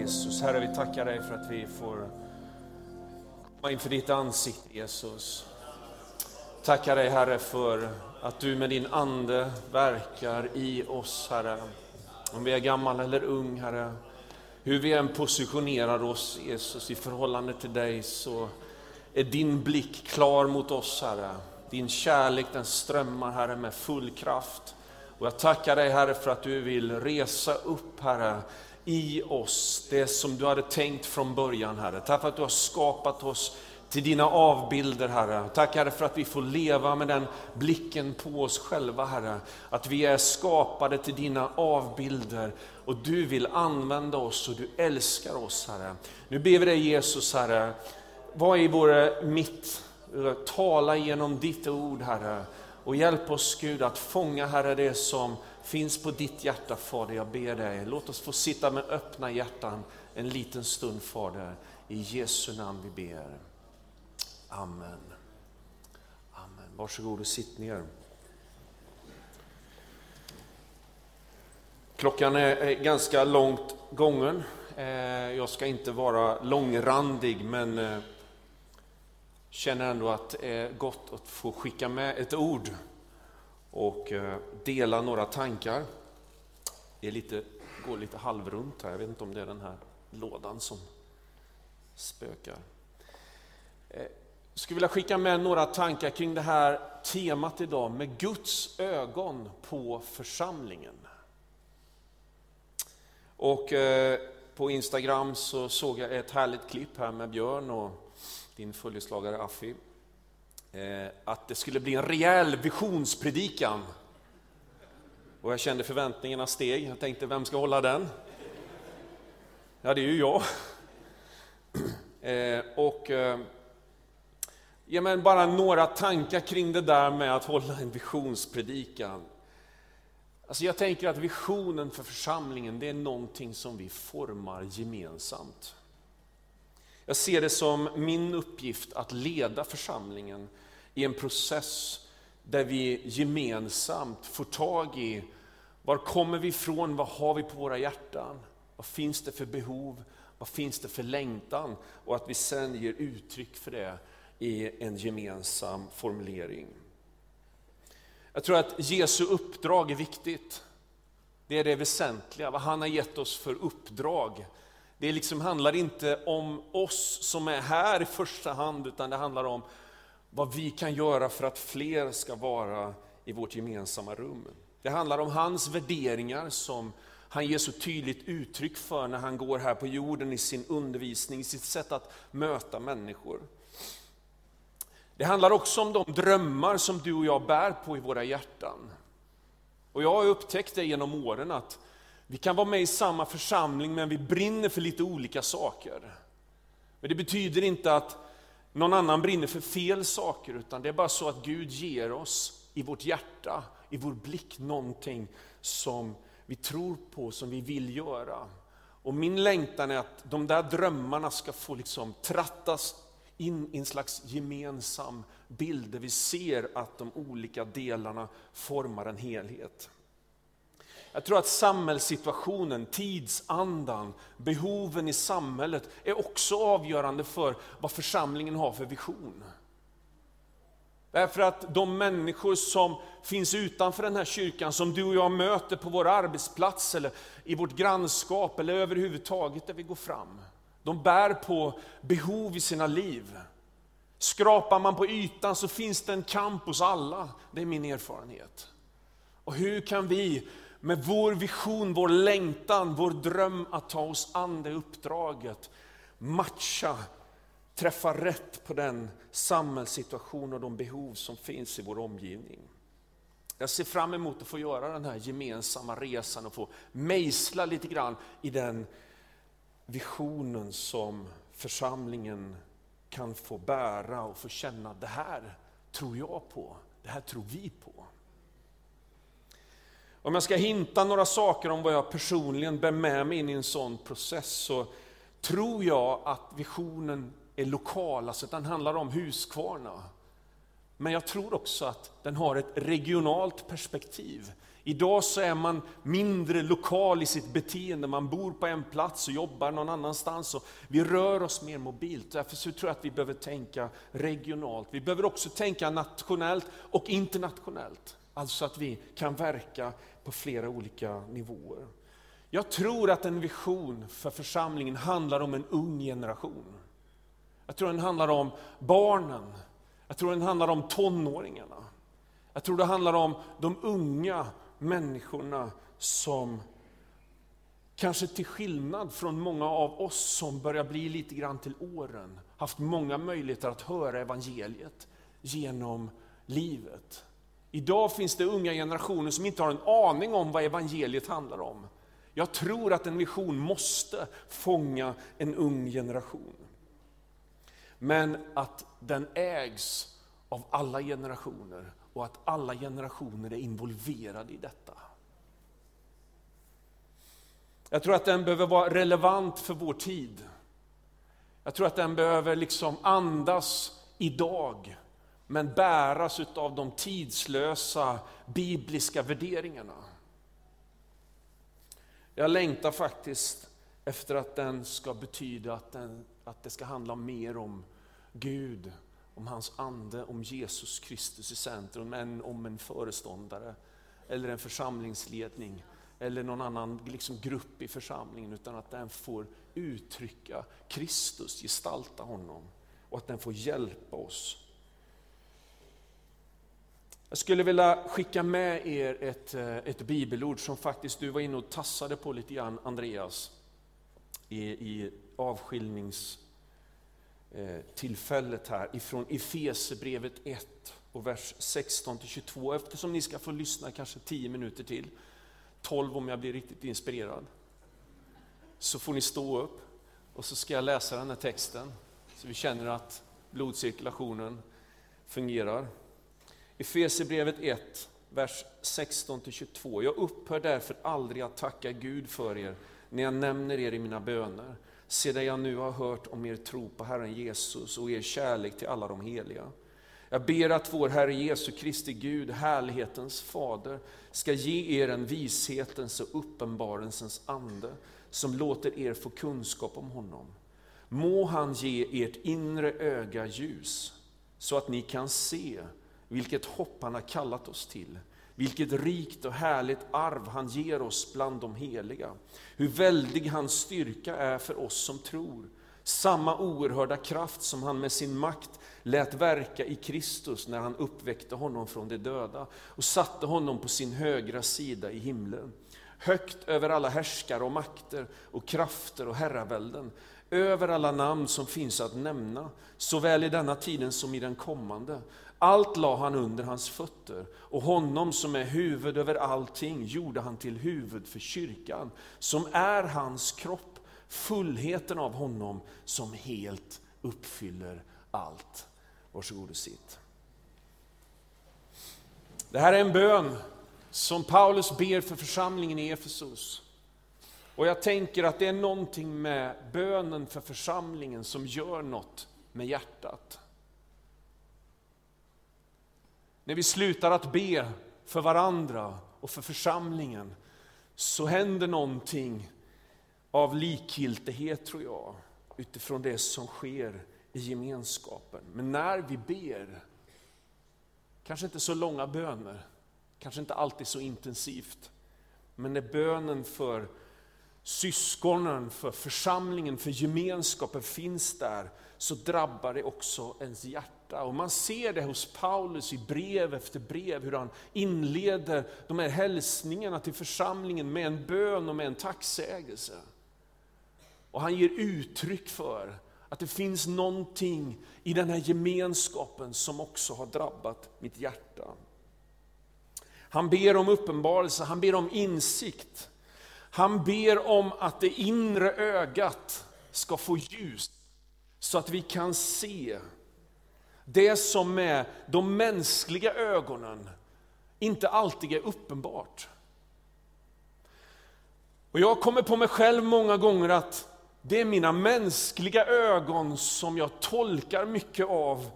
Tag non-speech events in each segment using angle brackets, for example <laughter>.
Jesus. Herre, vi tackar dig för att vi får komma inför ditt ansikte, Jesus. Tackar dig, Herre, för att du med din Ande verkar i oss, Herre. Om vi är gammal eller ung, Herre. Hur vi än positionerar oss, Jesus, i förhållande till dig, så är din blick klar mot oss, Herre. Din kärlek den strömmar, Herre, med full kraft. Och jag tackar dig, Herre, för att du vill resa upp, Herre, i oss det som du hade tänkt från början, Herre. Tack för att du har skapat oss till dina avbilder, Herre. Tack Herre för att vi får leva med den blicken på oss själva, Herre. Att vi är skapade till dina avbilder och du vill använda oss och du älskar oss, Herre. Nu ber vi dig Jesus, Herre, var i vår mitt, tala genom ditt ord, Herre. Och hjälp oss Gud att fånga, Herre, det som finns på ditt hjärta, Fader. Jag ber dig, låt oss få sitta med öppna hjärtan en liten stund, Fader. I Jesu namn vi ber. Amen. Amen. Varsågod och sitt ner. Klockan är ganska långt gången. Eh, jag ska inte vara långrandig, men eh, känner ändå att det är gott att få skicka med ett ord och eh, dela några tankar. Det är lite, går lite halvrunt här, jag vet inte om det är den här lådan som spökar. Jag skulle vilja skicka med några tankar kring det här temat idag, med Guds ögon på församlingen. Och eh, på Instagram så såg jag ett härligt klipp här med Björn och din följeslagare Affi. Eh, att det skulle bli en rejäl visionspredikan. Och jag kände förväntningarna steg. Jag tänkte, vem ska hålla den? Ja, det är ju jag. <clears throat> Eh, och eh, ja, men bara några tankar kring det där med att hålla en visionspredikan. Alltså jag tänker att visionen för församlingen, det är någonting som vi formar gemensamt. Jag ser det som min uppgift att leda församlingen i en process där vi gemensamt får tag i var kommer vi ifrån, vad har vi på våra hjärtan, vad finns det för behov, vad finns det för längtan och att vi sen ger uttryck för det i en gemensam formulering. Jag tror att Jesu uppdrag är viktigt. Det är det väsentliga, vad han har gett oss för uppdrag. Det liksom handlar inte om oss som är här i första hand, utan det handlar om vad vi kan göra för att fler ska vara i vårt gemensamma rum. Det handlar om hans värderingar som han ger så tydligt uttryck för när han går här på jorden i sin undervisning, i sitt sätt att möta människor. Det handlar också om de drömmar som du och jag bär på i våra hjärtan. Och jag har upptäckt det genom åren att vi kan vara med i samma församling men vi brinner för lite olika saker. Men det betyder inte att någon annan brinner för fel saker, utan det är bara så att Gud ger oss i vårt hjärta, i vår blick, någonting som vi tror på, som vi vill göra. Och min längtan är att de där drömmarna ska få liksom trattas in i en slags gemensam bild, där vi ser att de olika delarna formar en helhet. Jag tror att samhällssituationen, tidsandan, behoven i samhället är också avgörande för vad församlingen har för vision. Därför att de människor som finns utanför den här kyrkan, som du och jag möter på vår arbetsplats, eller i vårt grannskap, eller överhuvudtaget där vi går fram. De bär på behov i sina liv. Skrapar man på ytan så finns det en kamp hos alla, det är min erfarenhet. Och hur kan vi med vår vision, vår längtan, vår dröm att ta oss an det uppdraget, matcha, träffa rätt på den samhällssituation och de behov som finns i vår omgivning. Jag ser fram emot att få göra den här gemensamma resan och få mejsla lite grann i den visionen som församlingen kan få bära och få känna, det här tror jag på, det här tror vi på. Om jag ska hinta några saker om vad jag personligen bär med mig in i en sån process, så tror jag att visionen är lokal, alltså att den handlar om Huskvarna. Men jag tror också att den har ett regionalt perspektiv. Idag så är man mindre lokal i sitt beteende, man bor på en plats och jobbar någon annanstans. Och vi rör oss mer mobilt, därför så tror jag att vi behöver tänka regionalt. Vi behöver också tänka nationellt och internationellt. Alltså att vi kan verka på flera olika nivåer. Jag tror att en vision för församlingen handlar om en ung generation. Jag tror den handlar om barnen, jag tror den handlar om tonåringarna. Jag tror det handlar om de unga människorna som kanske till skillnad från många av oss som börjar bli lite grann till åren, haft många möjligheter att höra evangeliet genom livet. Idag finns det unga generationer som inte har en aning om vad evangeliet handlar om. Jag tror att en vision måste fånga en ung generation. Men att den ägs av alla generationer och att alla generationer är involverade i detta. Jag tror att den behöver vara relevant för vår tid. Jag tror att den behöver liksom andas idag, men bäras av de tidslösa bibliska värderingarna. Jag längtar faktiskt efter att den ska betyda att, den, att det ska handla mer om Gud om hans ande, om Jesus Kristus i centrum, än om en föreståndare eller en församlingsledning eller någon annan liksom grupp i församlingen, utan att den får uttrycka Kristus, gestalta honom och att den får hjälpa oss. Jag skulle vilja skicka med er ett, eh, ett bibelord som faktiskt du var inne och tassade på lite grann, Andreas, i, i avskiljningstillfället eh, här ifrån Efesebrevet 1 och vers 16-22. Eftersom ni ska få lyssna kanske 10 minuter till, 12 om jag blir riktigt inspirerad, så får ni stå upp och så ska jag läsa den här texten så vi känner att blodcirkulationen fungerar. Efesierbrevet 1, vers 16-22. Jag upphör därför aldrig att tacka Gud för er när jag nämner er i mina böner sedan jag nu har hört om er tro på Herren Jesus och er kärlek till alla de heliga. Jag ber att vår Herre Jesu Kristi Gud, härlighetens fader, ska ge er en vishetens och uppenbarelsens ande som låter er få kunskap om honom. Må han ge ert inre öga ljus så att ni kan se vilket hopp han har kallat oss till vilket rikt och härligt arv han ger oss bland de heliga. Hur väldig hans styrka är för oss som tror. Samma oerhörda kraft som han med sin makt lät verka i Kristus när han uppväckte honom från de döda och satte honom på sin högra sida i himlen. Högt över alla härskare och makter och krafter och herravälden, över alla namn som finns att nämna, såväl i denna tiden som i den kommande. Allt la han under hans fötter och honom som är huvud över allting gjorde han till huvud för kyrkan, som är hans kropp, fullheten av honom som helt uppfyller allt. Varsågod och sitt. Det här är en bön som Paulus ber för församlingen i Efesos. Och jag tänker att det är någonting med bönen för församlingen som gör något med hjärtat. När vi slutar att be för varandra och för församlingen så händer någonting av likgiltighet tror jag, utifrån det som sker i gemenskapen. Men när vi ber, kanske inte så långa böner, kanske inte alltid så intensivt, men när bönen för syskonen, för församlingen, för gemenskapen finns där, så drabbar det också ens hjärta. Och man ser det hos Paulus i brev efter brev, hur han inleder de här hälsningarna till församlingen med en bön och med en tacksägelse. Och han ger uttryck för att det finns någonting i den här gemenskapen som också har drabbat mitt hjärta. Han ber om uppenbarelse, han ber om insikt. Han ber om att det inre ögat ska få ljus så att vi kan se det som med de mänskliga ögonen inte alltid är uppenbart. Och jag kommer på mig själv många gånger att det är mina mänskliga ögon som jag tolkar mycket av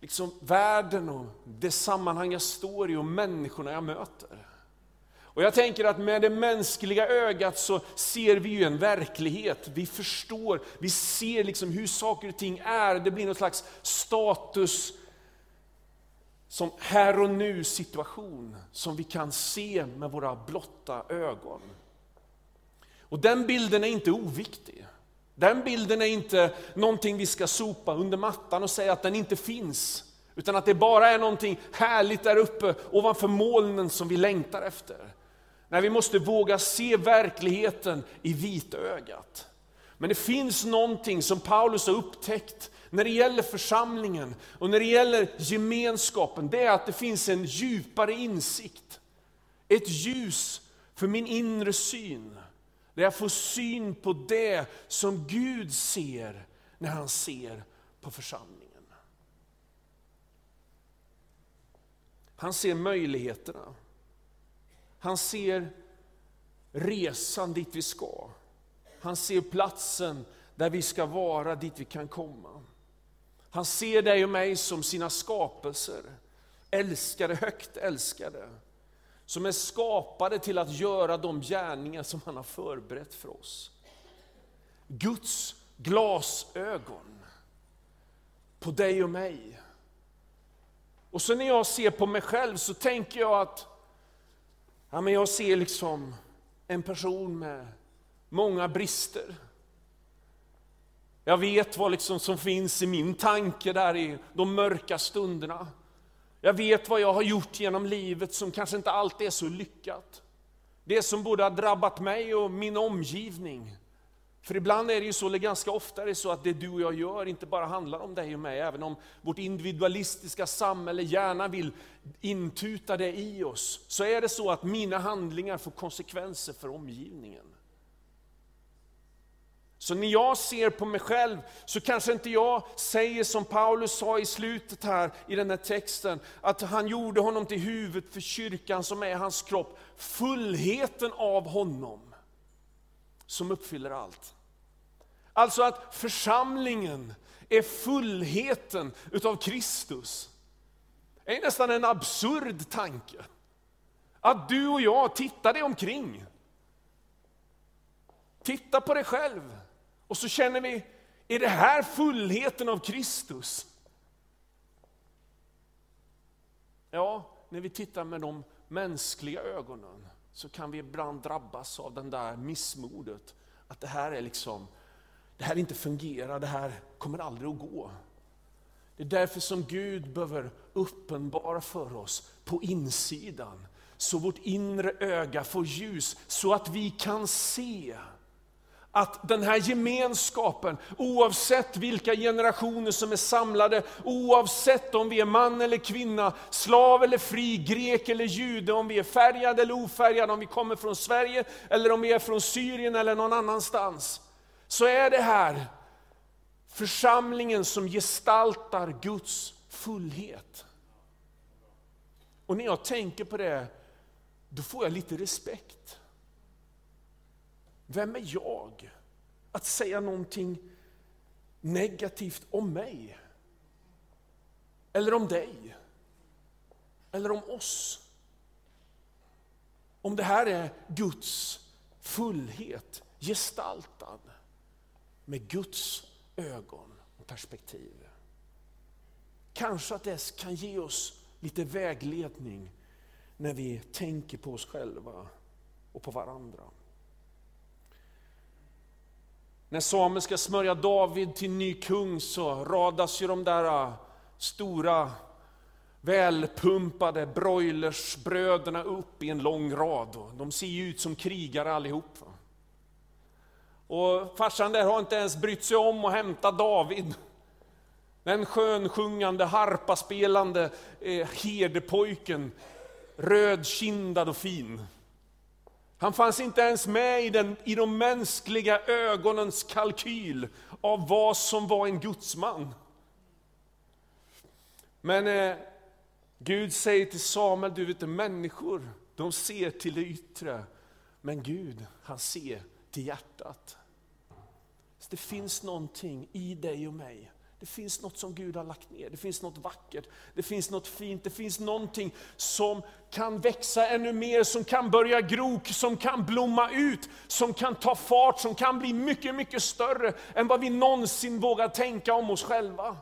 liksom världen och det sammanhang jag står i och människorna jag möter. Och jag tänker att med det mänskliga ögat så ser vi ju en verklighet. Vi förstår, vi ser liksom hur saker och ting är. Det blir någon slags status som här och nu situation som vi kan se med våra blotta ögon. Och den bilden är inte oviktig. Den bilden är inte någonting vi ska sopa under mattan och säga att den inte finns. Utan att det bara är någonting härligt där uppe ovanför molnen som vi längtar efter. När vi måste våga se verkligheten i vitögat. Men det finns någonting som Paulus har upptäckt när det gäller församlingen och när det gäller gemenskapen. Det är att det finns en djupare insikt. Ett ljus för min inre syn. Där jag får syn på det som Gud ser när han ser på församlingen. Han ser möjligheterna. Han ser resan dit vi ska. Han ser platsen där vi ska vara, dit vi kan komma. Han ser dig och mig som sina skapelser, älskade, högt älskade. Som är skapade till att göra de gärningar som han har förberett för oss. Guds glasögon på dig och mig. Och så när jag ser på mig själv så tänker jag att ja, men jag ser liksom en person med många brister. Jag vet vad liksom som finns i min tanke där i de mörka stunderna. Jag vet vad jag har gjort genom livet som kanske inte alltid är så lyckat. Det som både har drabbat mig och min omgivning. För ibland är det ju så, eller ganska ofta är det så att det du och jag gör inte bara handlar om dig och mig, även om vårt individualistiska samhälle gärna vill intuta det i oss, så är det så att mina handlingar får konsekvenser för omgivningen. Så när jag ser på mig själv så kanske inte jag säger som Paulus sa i slutet här i den här texten, att han gjorde honom till huvudet för kyrkan som är hans kropp. Fullheten av honom som uppfyller allt. Alltså att församlingen är fullheten utav Kristus. Det är nästan en absurd tanke. Att du och jag tittar dig omkring. Titta på dig själv. Och så känner vi, är det här fullheten av Kristus? Ja, när vi tittar med de mänskliga ögonen så kan vi ibland drabbas av den där missmodet. Att det här är liksom, det här inte fungerar, det här kommer aldrig att gå. Det är därför som Gud behöver uppenbara för oss på insidan, så vårt inre öga får ljus, så att vi kan se att den här gemenskapen, oavsett vilka generationer som är samlade, oavsett om vi är man eller kvinna, slav eller fri, grek eller jude, om vi är färgade eller ofärgade, om vi kommer från Sverige eller om vi är från Syrien eller någon annanstans. Så är det här församlingen som gestaltar Guds fullhet. Och när jag tänker på det, då får jag lite respekt. Vem är jag att säga någonting negativt om mig? Eller om dig? Eller om oss? Om det här är Guds fullhet gestaltad med Guds ögon och perspektiv. Kanske att det kan ge oss lite vägledning när vi tänker på oss själva och på varandra. När Samuel ska smörja David till ny kung så radas ju de där äh, stora välpumpade broilersbröderna upp i en lång rad. De ser ju ut som krigare allihop. Och farsan där har inte ens brytt sig om att hämta David. Den skönsjungande, harpaspelande eh, herdepojken, rödkindad och fin. Han fanns inte ens med i, den, i de mänskliga ögonens kalkyl av vad som var en gudsman. Men eh, Gud säger till Samuel, du vet människor, de ser till det yttre. Men Gud, han ser till hjärtat. Så det finns någonting i dig och mig, Det finns något som Gud har lagt ner, det finns något vackert, det finns något fint, det finns någonting som kan växa ännu mer, som kan börja gro, som kan blomma ut, som kan ta fart, som kan bli mycket, mycket större än vad vi någonsin vågar tänka om oss själva.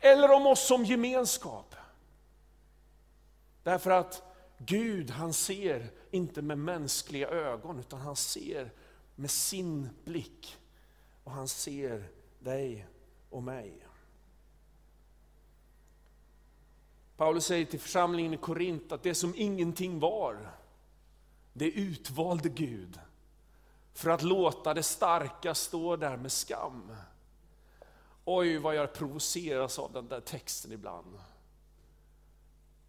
Eller om oss som gemenskap. Därför att Gud han ser inte med mänskliga ögon, utan han ser med sin blick. Och han ser dig och mig. Paulus säger till församlingen i Korint att det som ingenting var, det utvalde Gud för att låta det starka stå där med skam. Oj, vad jag provoceras av den där texten ibland.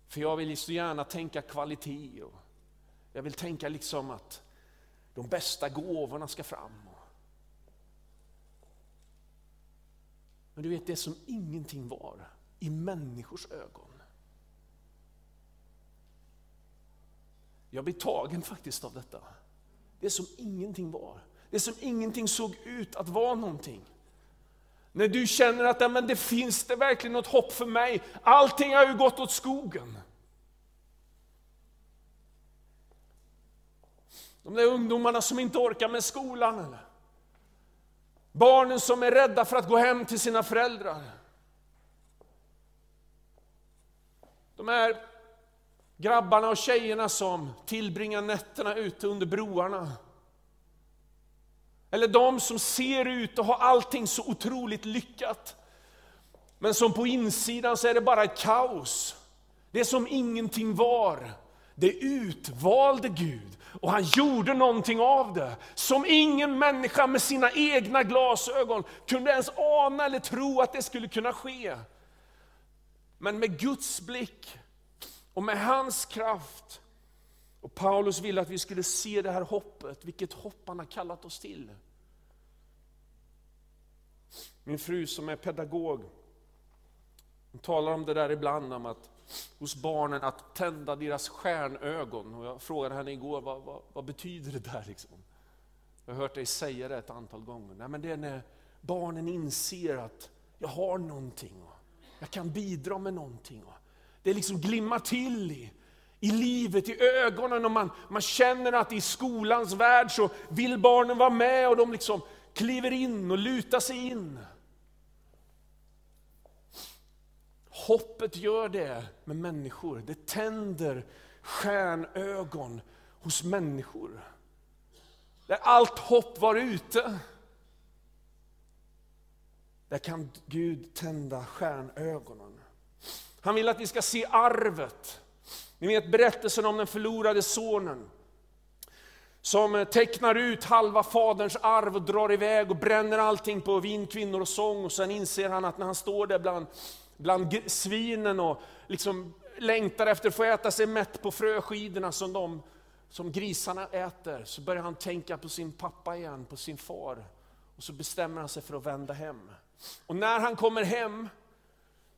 För jag vill så gärna tänka kvalitet. Och jag vill tänka liksom att de bästa gåvorna ska fram. Men du vet, det som ingenting var i människors ögon. Jag blir tagen faktiskt av detta. Det som ingenting var. Det som ingenting såg ut att vara någonting. När du känner att men det finns det verkligen något hopp för mig? Allting har ju gått åt skogen. De där ungdomarna som inte orkar med skolan. Eller? Barnen som är rädda för att gå hem till sina föräldrar. De här grabbarna och tjejerna som tillbringar nätterna ute under broarna. Eller de som ser ut att ha allting så otroligt lyckat. Men som på insidan så är det bara kaos. Det är som ingenting var, det utvalde Gud. Och han gjorde någonting av det, som ingen människa med sina egna glasögon kunde ens ana eller tro att det skulle kunna ske. Men med Guds blick och med hans kraft. Och Paulus ville att vi skulle se det här hoppet, vilket hopp han har kallat oss till. Min fru som är pedagog, hon talar om det där ibland, om att hos barnen att tända deras stjärnögon. Och jag frågade henne igår, vad, vad, vad betyder det där? Liksom? Jag har hört dig säga det ett antal gånger. Nej, men det är när barnen inser att jag har någonting, och jag kan bidra med någonting. Och det liksom glimmar till i, i livet, i ögonen och man, man känner att i skolans värld så vill barnen vara med och de liksom kliver in och lutar sig in. Hoppet gör det med människor. Det tänder stjärnögon hos människor. Där allt hopp var ute. Där kan Gud tända stjärnögonen. Han vill att vi ska se arvet. Ni vet berättelsen om den förlorade sonen. Som tecknar ut halva faderns arv och drar iväg och bränner allting på vin, kvinnor och sång. Och sen inser han att när han står där bland bland svinen och liksom längtar efter att få äta sig mätt på fröskidorna som, de, som grisarna äter, så börjar han tänka på sin pappa igen, på sin far. Och så bestämmer han sig för att vända hem. Och när han kommer hem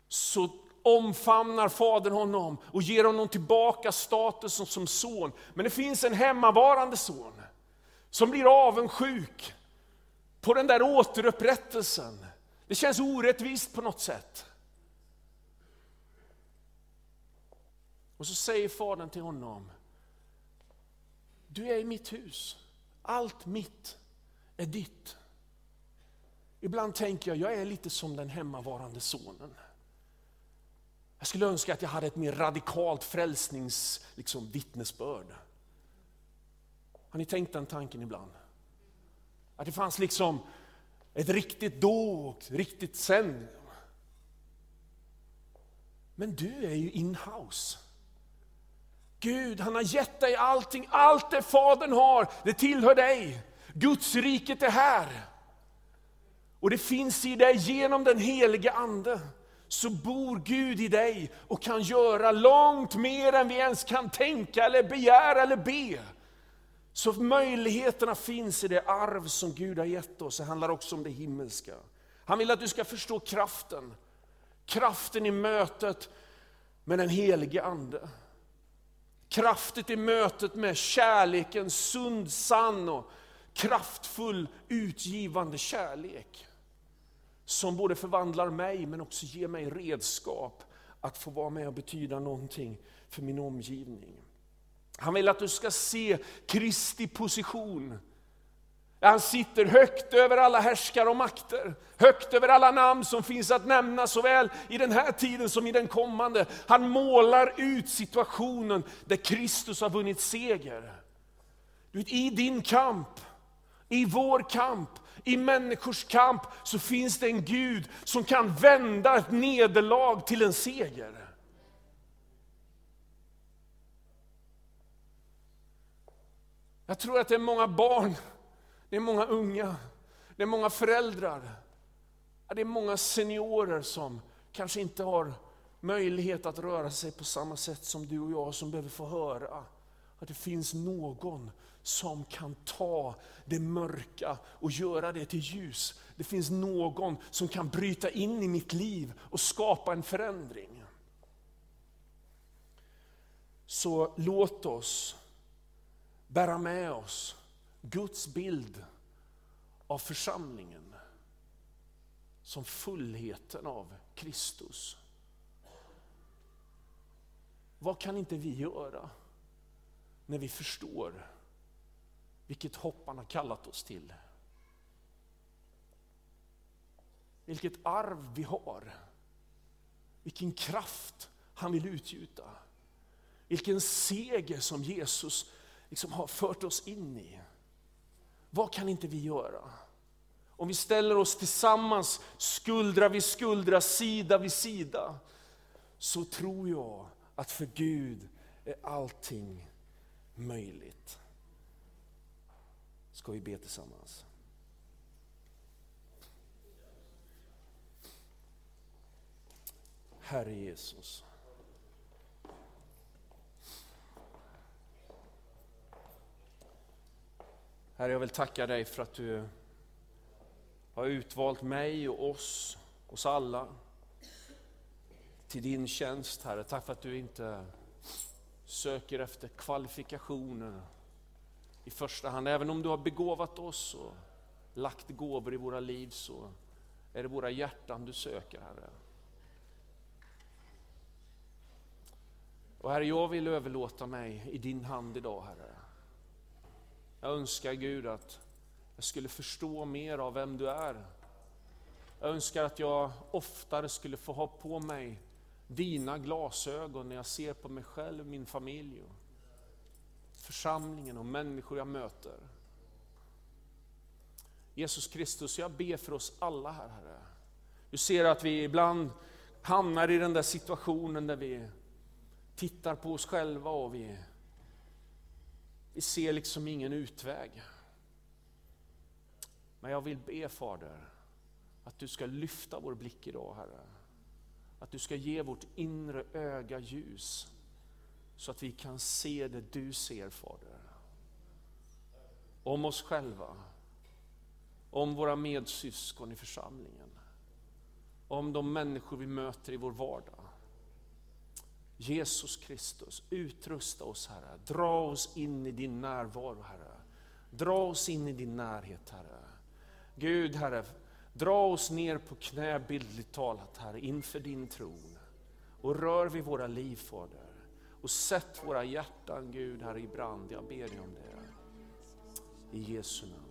så omfamnar fadern honom och ger honom tillbaka statusen som son. Men det finns en hemmavarande son som blir avundsjuk på den där återupprättelsen. Det känns orättvist på något sätt. Och så säger fadern till honom, du är i mitt hus, allt mitt är ditt. Ibland tänker jag, jag är lite som den hemmavarande sonen. Jag skulle önska att jag hade ett mer radikalt frälsnings liksom, vittnesbörd. Har ni tänkt den tanken ibland? Att det fanns liksom ett riktigt då och riktigt sen. Men du är ju in-house. Gud, han har gett dig allting. Allt det Fadern har, det tillhör dig. Guds riket är här. Och det finns i dig genom den helige Ande. Så bor Gud i dig och kan göra långt mer än vi ens kan tänka eller begära eller be. Så möjligheterna finns i det arv som Gud har gett oss. Det handlar också om det himmelska. Han vill att du ska förstå kraften. Kraften i mötet med den helige Ande kraftigt i mötet med kärleken, sund, sann och kraftfull, utgivande kärlek. som både förvandlar mig men också ger mig redskap att få vara med och betyda någonting för min omgivning. Han vill att du ska se Kristi position. Han sitter högt över alla härskare och makter, högt över alla namn som finns att nämna såväl i den här tiden som i den kommande. Han målar ut situationen där Kristus har vunnit seger. I din kamp, i vår kamp, i människors kamp så finns det en Gud som kan vända ett nederlag till en seger. Jag tror att det är många barn, det är många unga, det är många föräldrar, det är många seniorer som kanske inte har möjlighet att röra sig på samma sätt som du och jag som behöver få höra att det finns någon som kan ta det mörka och göra det till ljus. Det finns någon som kan bryta in i mitt liv och skapa en förändring. Så låt oss bära med oss Guds bild av församlingen som fullheten av Kristus. Vad kan inte vi göra när vi förstår vilket hopp han har kallat oss till? Vilket arv vi har. Vilken kraft han vill utgjuta. Vilken seger som Jesus liksom har fört oss in i. Vad kan inte vi göra? Om vi ställer oss tillsammans, skuldra vid skuldra, sida vid sida, så tror jag att för Gud är allting möjligt. Ska vi be tillsammans? Herre Jesus. Herre, jag vill tacka dig för att du har utvalt mig och oss, oss alla, till din tjänst, Herre. Tack för att du inte söker efter kvalifikationer i första hand. Även om du har begåvat oss och lagt gåvor i våra liv så är det våra hjärtan du söker, Herre. Och Herre, jag vill överlåta mig i din hand idag, Herre. Jag önskar Gud att jag skulle förstå mer av vem du är. Jag önskar att jag oftare skulle få ha på mig dina glasögon när jag ser på mig själv, min familj, och församlingen och människor jag möter. Jesus Kristus, jag ber för oss alla här, Herre. Du ser att vi ibland hamnar i den där situationen där vi tittar på oss själva och vi vi ser liksom ingen utväg. Men jag vill be Fader, att du ska lyfta vår blick idag Herre. Att du ska ge vårt inre öga ljus, så att vi kan se det du ser Fader. Om oss själva, om våra medsyskon i församlingen, om de människor vi möter i vår vardag. Jesus Kristus, utrusta oss Herre. Dra oss in i din närvaro Herre. Dra oss in i din närhet Herre. Gud Herre, dra oss ner på knä bildligt talat Herre inför din tron. Och rör vid våra liv Fader. Och sätt våra hjärtan Gud Herre i brand. Jag ber dig om det. I Jesu namn.